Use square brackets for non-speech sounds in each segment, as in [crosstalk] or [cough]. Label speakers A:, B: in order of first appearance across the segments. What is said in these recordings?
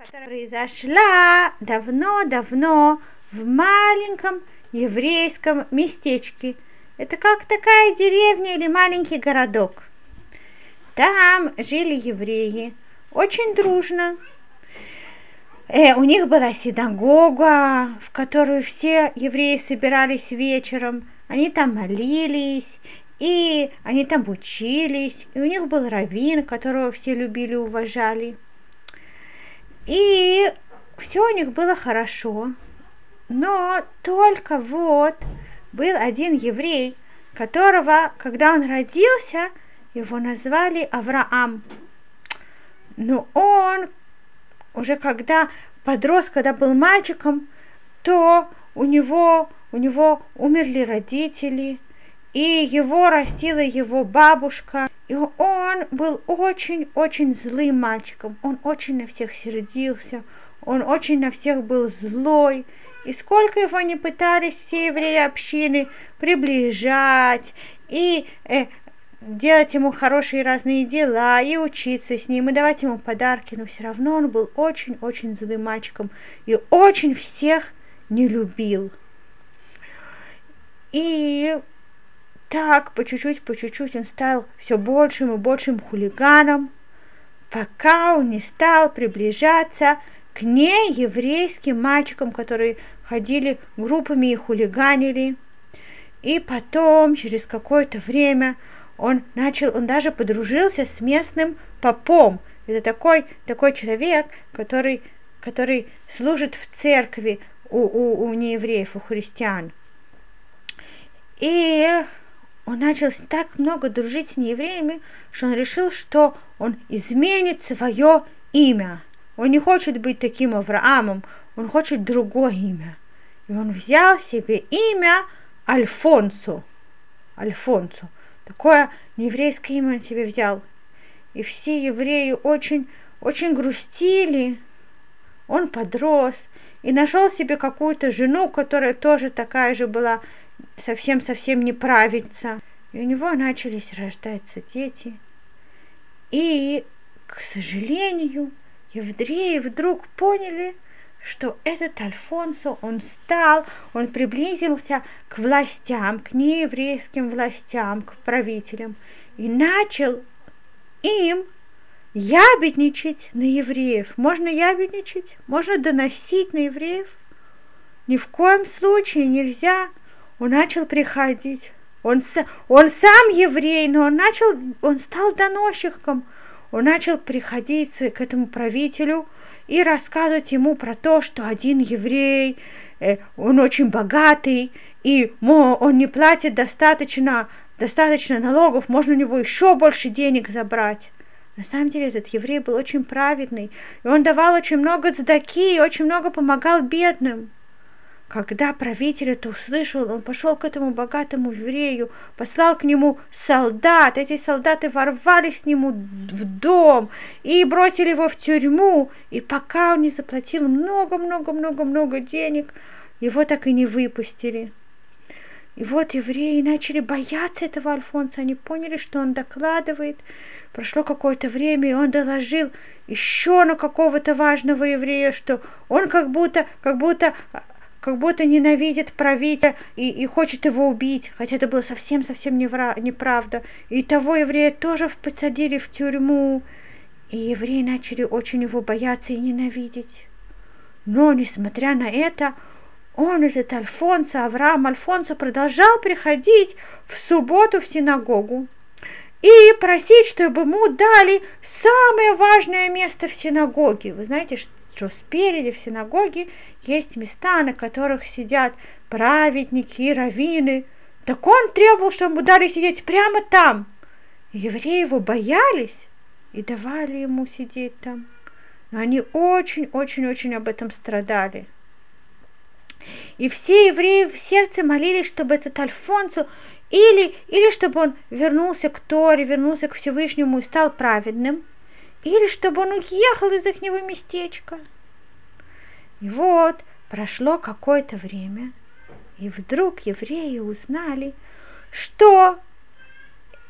A: которая произошла давно-давно в маленьком еврейском местечке. Это как такая деревня или маленький городок. Там жили евреи очень дружно. Э, у них была синагога, в которую все евреи собирались вечером. Они там молились, и они там учились. И у них был раввин, которого все любили и уважали. И все у них было хорошо. Но только вот был один еврей, которого, когда он родился, его назвали Авраам. Но он уже когда подрос, когда был мальчиком, то у него, у него умерли родители, и его растила его бабушка. И он был очень-очень злым мальчиком. Он очень на всех сердился, он очень на всех был злой. И сколько его не пытались все евреи общины приближать и э, делать ему хорошие разные дела, и учиться с ним, и давать ему подарки, но все равно он был очень-очень злым мальчиком и очень всех не любил. И так, по чуть-чуть, по чуть-чуть он стал все большим и большим хулиганом, пока он не стал приближаться к нееврейским мальчикам, которые ходили группами и хулиганили. И потом, через какое-то время, он начал, он даже подружился с местным попом. Это такой, такой человек, который, который служит в церкви у, у, у неевреев, у христиан. И он начал так много дружить с неевреями, что он решил, что он изменит свое имя. Он не хочет быть таким Авраамом, он хочет другое имя. И он взял себе имя Альфонсо. Альфонсо. Такое нееврейское имя он себе взял. И все евреи очень, очень грустили. Он подрос и нашел себе какую-то жену, которая тоже такая же была совсем-совсем не правится. И у него начались рождаться дети. И, к сожалению, евреи вдруг поняли, что этот Альфонсо, он стал, он приблизился к властям, к нееврейским властям, к правителям, и начал им ябедничать на евреев. Можно ябедничать, можно доносить на евреев. Ни в коем случае нельзя он начал приходить. Он, он сам еврей, но он начал, он стал доносчиком. Он начал приходить к этому правителю и рассказывать ему про то, что один еврей, э, он очень богатый, и он не платит достаточно, достаточно налогов, можно у него еще больше денег забрать. На самом деле этот еврей был очень праведный, и он давал очень много цдаки, и очень много помогал бедным. Когда правитель это услышал, он пошел к этому богатому еврею, послал к нему солдат. Эти солдаты ворвались к нему в дом и бросили его в тюрьму. И пока он не заплатил много-много-много-много денег, его так и не выпустили. И вот евреи начали бояться этого Альфонса, они поняли, что он докладывает. Прошло какое-то время, и он доложил еще на какого-то важного еврея, что он как будто, как будто как будто ненавидит правителя и, и хочет его убить, хотя это было совсем-совсем неправда. И того еврея тоже посадили в тюрьму, и евреи начали очень его бояться и ненавидеть. Но, несмотря на это, он, этот Альфонсо, Авраам Альфонсо, продолжал приходить в субботу в синагогу и просить, чтобы ему дали самое важное место в синагоге. Вы знаете, что что спереди в синагоге есть места, на которых сидят праведники и раввины. Так он требовал, чтобы ему дали сидеть прямо там. евреи его боялись и давали ему сидеть там. Но они очень-очень-очень об этом страдали. И все евреи в сердце молились, чтобы этот Альфонсу или, или чтобы он вернулся к Торе, вернулся к Всевышнему и стал праведным, или чтобы он уехал из их местечка. И вот прошло какое-то время, и вдруг евреи узнали, что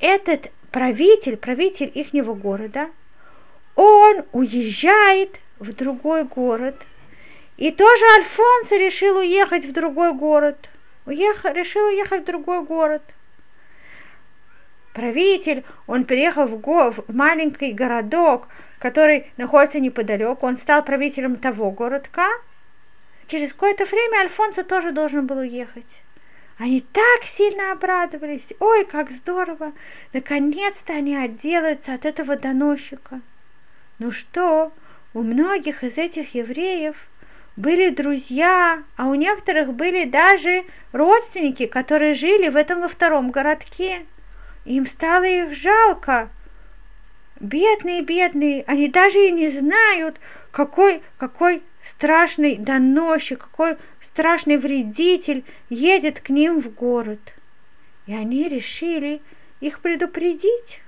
A: этот правитель, правитель ихнего города, он уезжает в другой город. И тоже Альфонсо решил уехать в другой город. Уехал, решил уехать в другой город. Правитель, он переехал в, го, в маленький городок, который находится неподалеку. Он стал правителем того городка. Через какое-то время Альфонсо тоже должен был уехать. Они так сильно обрадовались. Ой, как здорово! Наконец-то они отделаются от этого доносчика. Ну что, у многих из этих евреев были друзья, а у некоторых были даже родственники, которые жили в этом во втором городке. Им стало их жалко. Бедные, бедные, они даже и не знают, какой, какой страшный доносчик, какой страшный вредитель едет к ним в город. И они решили их предупредить.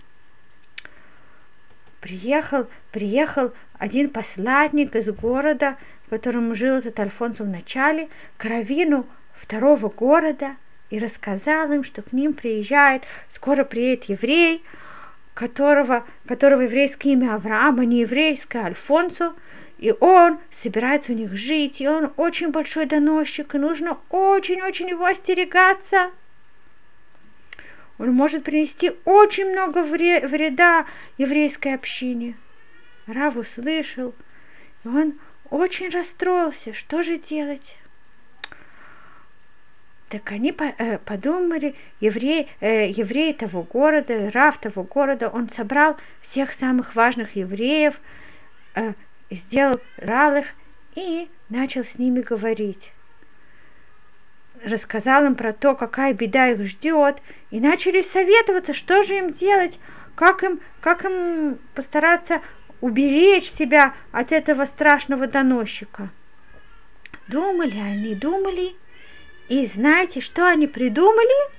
A: Приехал, приехал один посланник из города, в котором жил этот Альфонсо в начале, к раввину второго города и рассказал им, что к ним приезжает, скоро приедет еврей, которого, которого еврейское имя Авраам, а не еврейское Альфонсо, и он собирается у них жить, и он очень большой доносчик, и нужно очень-очень его остерегаться. Он может принести очень много вреда еврейской общине. Рав услышал, и он очень расстроился, что же делать? Так они э, подумали, еврей, э, еврей того города, Рав того города, он собрал всех самых важных евреев, э, сделал рал их и начал с ними говорить. Рассказал им про то, какая беда их ждет, и начали советоваться, что же им делать, как им, как им постараться уберечь себя от этого страшного доносчика. Думали они, думали, и знаете, что они придумали?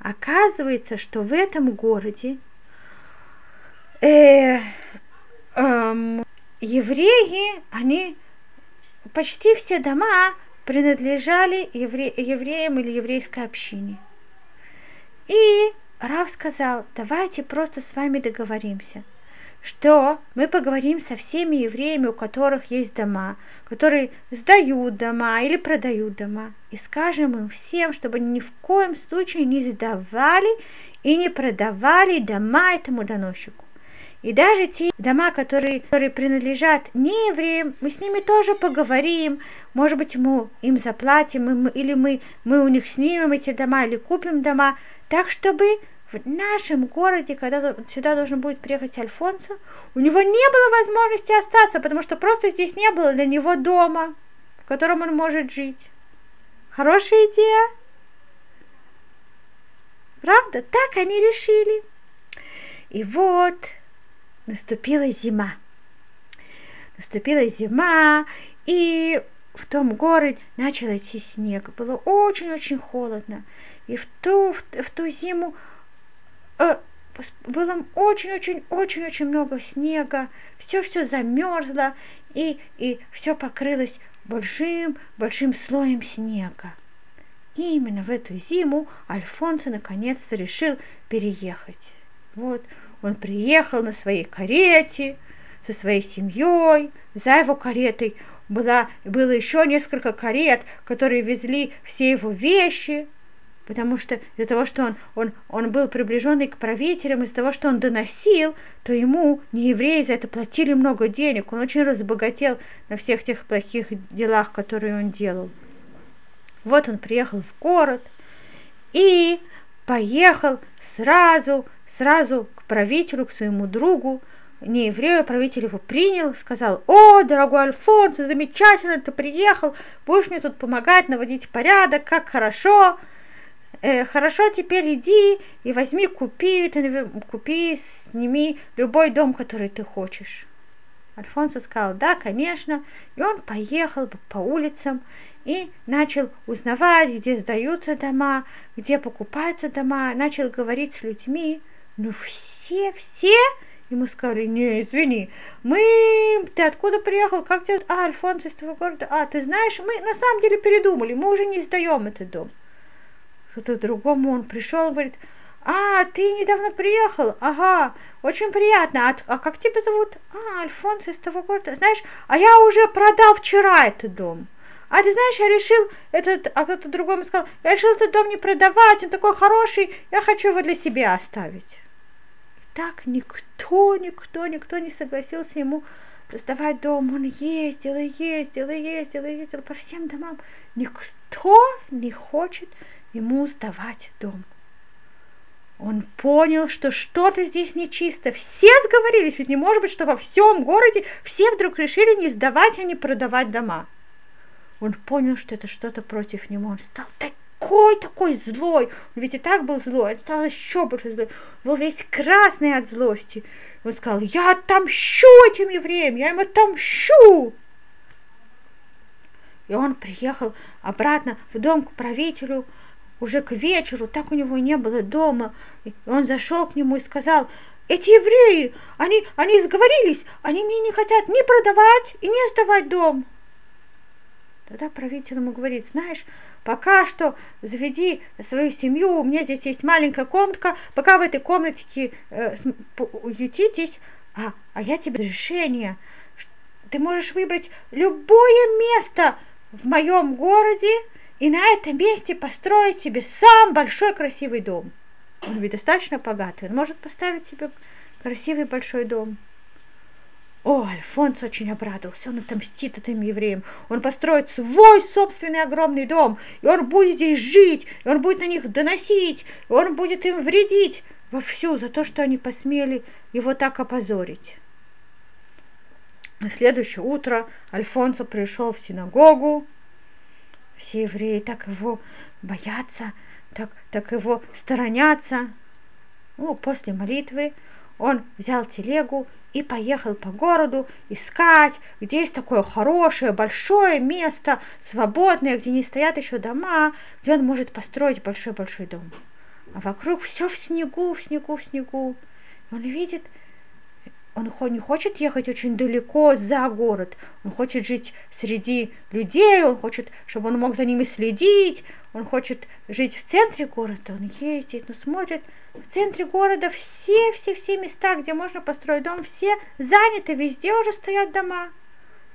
A: Оказывается, что в этом городе э, э, евреи, они почти все дома принадлежали евре, евреям или еврейской общине. И Рав сказал, давайте просто с вами договоримся, что мы поговорим со всеми евреями, у которых есть дома, которые сдают дома или продают дома, и скажем им всем, чтобы они ни в коем случае не сдавали и не продавали дома этому доносчику. И даже те дома, которые, которые принадлежат не евреям, мы с ними тоже поговорим. Может быть, мы им заплатим, или мы, мы у них снимем эти дома, или купим дома. Так, чтобы в нашем городе, когда сюда должен будет приехать Альфонсо, у него не было возможности остаться, потому что просто здесь не было для него дома, в котором он может жить. Хорошая идея? Правда? Так они решили. И вот наступила зима. Наступила зима, и в том городе начал идти снег. Было очень-очень холодно. И в ту, в, в ту зиму было очень-очень-очень-очень много снега. Все-все замерзло, и, и все покрылось большим-большим слоем снега. И именно в эту зиму Альфонсо наконец-то решил переехать. Вот, он приехал на своей карете со своей семьей. За его каретой была, было еще несколько карет, которые везли все его вещи, потому что из-за того, что он, он, он был приближенный к правителям, из-за того, что он доносил, то ему, не евреи, за это платили много денег. Он очень разбогател на всех тех плохих делах, которые он делал. Вот он приехал в город и поехал сразу, сразу правителю, к своему другу, не еврею, правитель его принял, сказал, о, дорогой Альфонс, замечательно, ты приехал, будешь мне тут помогать, наводить порядок, как хорошо. Э, хорошо, теперь иди и возьми, купи, ты, купи, сними любой дом, который ты хочешь. Альфонсо сказал, да, конечно, и он поехал по улицам и начал узнавать, где сдаются дома, где покупаются дома, начал говорить с людьми, ну все, все? Ему сказали, не, извини, мы, ты откуда приехал, как тебя, а, Альфонс из твоего города, а, ты знаешь, мы на самом деле передумали, мы уже не сдаем этот дом. Кто-то другому он пришел, говорит, А, ты недавно приехал? Ага, очень приятно. А, а как тебя зовут? А, Альфонс из того города. Знаешь, а я уже продал вчера этот дом. А ты знаешь, я решил этот, а кто-то другому сказал, я решил этот дом не продавать, он такой хороший, я хочу его для себя оставить. Так никто, никто, никто не согласился ему сдавать дом. Он ездил и ездил и ездил и ездил по всем домам. Никто не хочет ему сдавать дом. Он понял, что что-то здесь нечисто. Все сговорились, ведь не может быть, что во всем городе все вдруг решили не сдавать, а не продавать дома. Он понял, что это что-то против него. Он стал такой, такой злой. Он ведь и так был злой, он стал еще больше злой. Он был весь красный от злости. Он сказал, я отомщу этим евреям, я им отомщу. И он приехал обратно в дом к правителю, уже к вечеру, так у него не было дома. И он зашел к нему и сказал, эти евреи, они, они сговорились, они мне не хотят ни продавать и не сдавать дом. Тогда правитель ему говорит, знаешь, пока что заведи свою семью, у меня здесь есть маленькая комнатка, пока в этой комнатке э, уютитесь, а, а я тебе решение, ты можешь выбрать любое место в моем городе и на этом месте построить себе сам большой красивый дом. Он ведь достаточно богатый, он может поставить себе красивый большой дом. О, Альфонс очень обрадовался, он отомстит этим евреям. Он построит свой собственный огромный дом, и он будет здесь жить, и он будет на них доносить, и он будет им вредить вовсю за то, что они посмели его так опозорить. На следующее утро Альфонсо пришел в синагогу, все евреи так его боятся, так, так его сторонятся. Ну, после молитвы он взял телегу и поехал по городу искать, где есть такое хорошее, большое место, свободное, где не стоят еще дома, где он может построить большой-большой дом. А вокруг все в снегу, в снегу, в снегу. Он видит он не хочет ехать очень далеко за город, он хочет жить среди людей, он хочет, чтобы он мог за ними следить, он хочет жить в центре города, он ездит, но смотрит, в центре города все, все, все места, где можно построить дом, все заняты, везде уже стоят дома.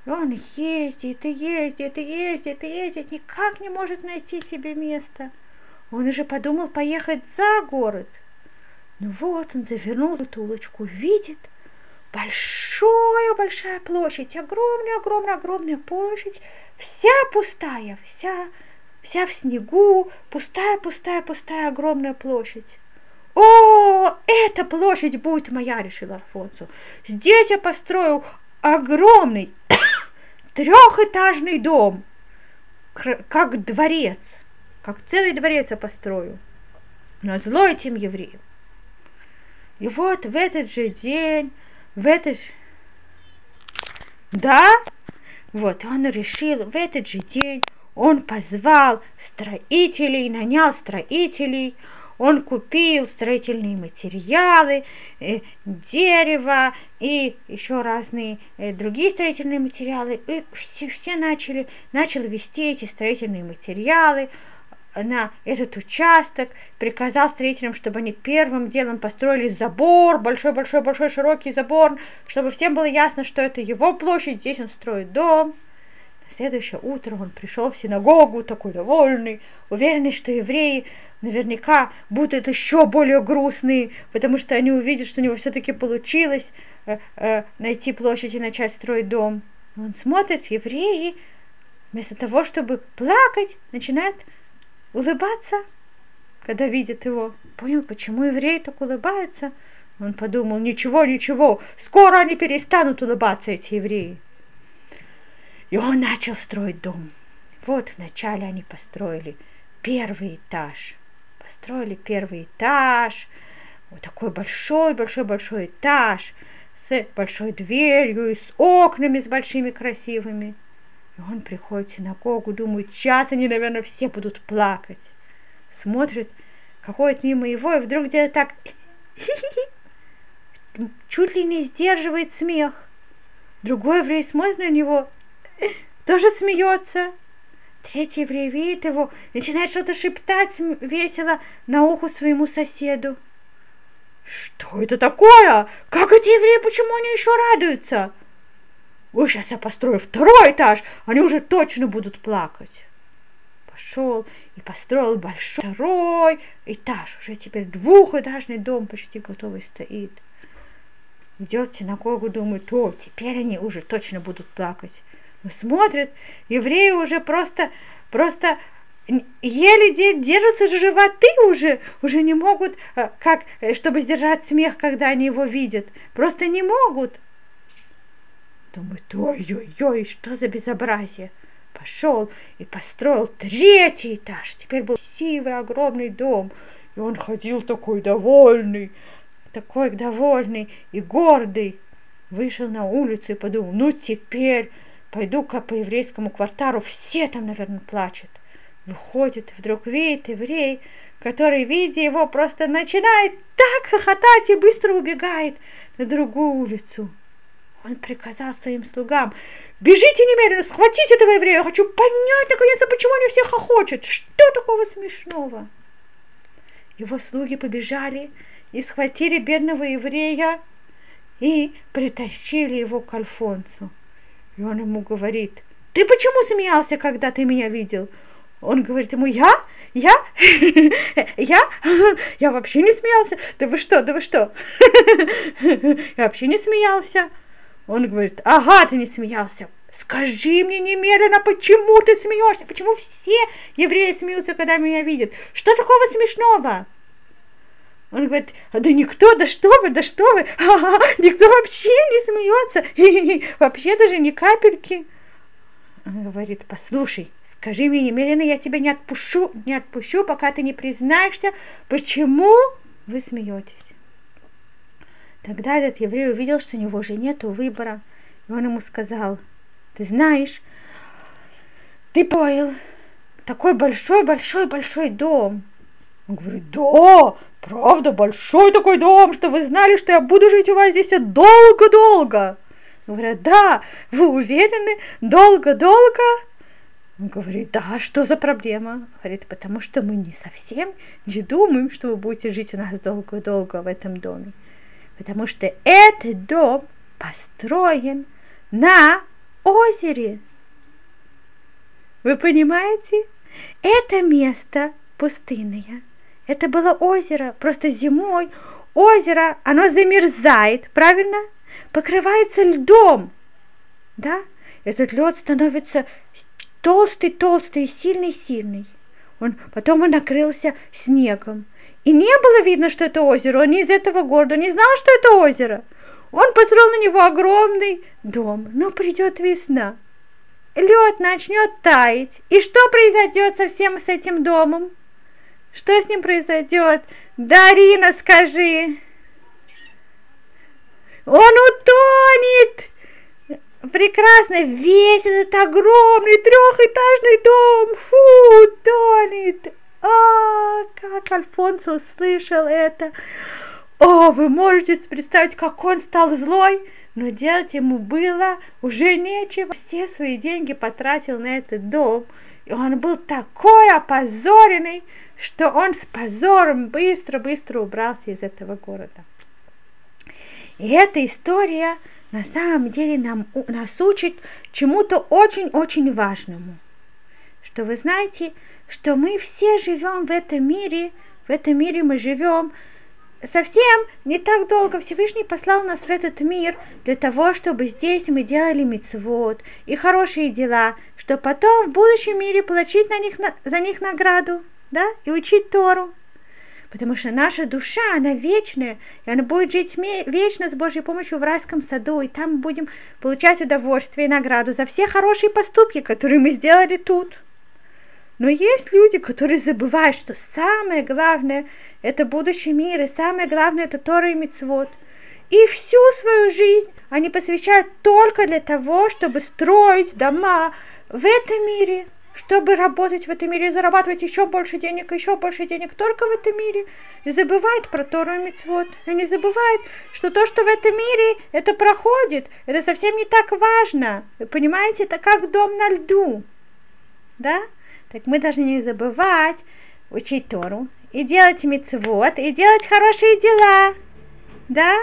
A: Он ездит, и ездит, и ездит, и ездит, никак не может найти себе место. Он уже подумал поехать за город. Ну вот, он завернул эту улочку, видит, большая-большая площадь, огромная-огромная-огромная площадь, вся пустая, вся, вся в снегу, пустая-пустая-пустая огромная площадь. О, эта площадь будет моя, решил Альфонсо. Здесь я построю огромный [coughs] трехэтажный дом, как дворец, как целый дворец я построю. Но зло этим евреям. И вот в этот же день в этот... Да? Вот, он решил в этот же день, он позвал строителей, нанял строителей, он купил строительные материалы, э, дерево и еще разные э, другие строительные материалы. И все, все начали, начал вести эти строительные материалы на этот участок, приказал строителям, чтобы они первым делом построили забор, большой-большой-большой широкий забор, чтобы всем было ясно, что это его площадь, здесь он строит дом. На следующее утро он пришел в синагогу, такой довольный, уверенный, что евреи наверняка будут еще более грустные, потому что они увидят, что у него все-таки получилось э, э, найти площадь и начать строить дом. Он смотрит, евреи, вместо того, чтобы плакать, начинают улыбаться, когда видит его. Понял, почему евреи так улыбаются? Он подумал, ничего, ничего, скоро они перестанут улыбаться, эти евреи. И он начал строить дом. Вот вначале они построили первый этаж. Построили первый этаж, вот такой большой-большой-большой этаж с большой дверью и с окнами с большими красивыми. И он приходит в синагогу, думает, сейчас они, наверное, все будут плакать. Смотрит, ходит мимо его, и вдруг где-то так [laughs] чуть ли не сдерживает смех. Другой еврей смотрит на него, тоже смеется. Третий еврей видит его, начинает что-то шептать весело на уху своему соседу. Что это такое? Как эти евреи, почему они еще радуются? Ой, сейчас я построю второй этаж, они уже точно будут плакать. Пошел и построил большой второй этаж. Уже теперь двухэтажный дом почти готовый стоит. Идет в синагогу, думает, о, теперь они уже точно будут плакать. Но смотрят, евреи уже просто, просто еле держатся же животы уже, уже не могут, э, как, э, чтобы сдержать смех, когда они его видят. Просто не могут. Думает, ой-ой-ой, что за безобразие. Пошел и построил третий этаж. Теперь был красивый, огромный дом. И он ходил такой довольный, такой довольный и гордый. Вышел на улицу и подумал, ну теперь пойду-ка по еврейскому кварталу, все там, наверное, плачут. Выходит, вдруг видит еврей, который, видя его, просто начинает так хохотать и быстро убегает на другую улицу. Он приказал своим слугам, бежите немедленно, схватите этого еврея, я хочу понять, наконец-то, почему они все хохочут, что такого смешного? Его слуги побежали и схватили бедного еврея и притащили его к Альфонсу. И он ему говорит, ты почему смеялся, когда ты меня видел? Он говорит ему, я? Я? [laughs] Я? Я вообще не смеялся. Да вы что, да вы что? [laughs] Я вообще не смеялся. Он говорит, ага, ты не смеялся. Скажи мне немедленно, почему ты смеешься? Почему все евреи смеются, когда меня видят? Что такого смешного? Он говорит, да никто, да что вы, да что вы, ага, никто вообще не смеется, вообще даже ни капельки. Он говорит, послушай, скажи мне немедленно, я тебя не отпущу, не отпущу, пока ты не признаешься, почему вы смеетесь. Тогда этот еврей увидел, что у него уже нет выбора. И он ему сказал, ты знаешь, ты поил такой большой-большой-большой дом. Он говорит, да, правда, большой такой дом, что вы знали, что я буду жить у вас здесь долго-долго. Говорят, да, вы уверены, долго-долго? Он говорит, да, что за проблема? Говорит, потому что мы не совсем не думаем, что вы будете жить у нас долго-долго в этом доме потому что этот дом построен на озере. Вы понимаете? Это место пустынное. Это было озеро, просто зимой озеро, оно замерзает, правильно? Покрывается льдом, да? Этот лед становится толстый-толстый, сильный-сильный. Он, потом он накрылся снегом. И не было видно, что это озеро. Он не из этого города, не знал, что это озеро. Он построил на него огромный дом. Но придет весна. Лед начнет таять. И что произойдет со всем с этим домом? Что с ним произойдет? Дарина, скажи. Он утонет! Прекрасно, весь этот огромный трехэтажный дом, фу, тонет. А, как Альфонсо услышал это. О, вы можете представить, как он стал злой, но делать ему было уже нечего. Все свои деньги потратил на этот дом, и он был такой опозоренный, что он с позором быстро-быстро убрался из этого города. И эта история на самом деле нам, нас учит чему-то очень-очень важному. Что вы знаете, что мы все живем в этом мире, в этом мире мы живем совсем не так долго. Всевышний послал нас в этот мир для того, чтобы здесь мы делали мицвод и хорошие дела, чтобы потом в будущем мире получить на них, за них награду, да, и учить Тору. Потому что наша душа, она вечная, и она будет жить вечно с Божьей помощью в райском саду, и там будем получать удовольствие и награду за все хорошие поступки, которые мы сделали тут. Но есть люди, которые забывают, что самое главное – это будущий мир, и самое главное – это Тора и Мицвод. И всю свою жизнь они посвящают только для того, чтобы строить дома в этом мире, чтобы работать в этом мире, зарабатывать еще больше денег, еще больше денег только в этом мире. И забывают про Тору и Мицвод. Они забывают, что то, что в этом мире, это проходит. Это совсем не так важно. Вы понимаете, это как дом на льду. Да? Так мы должны не забывать учить Тору и делать мицвод, и делать хорошие дела. Да?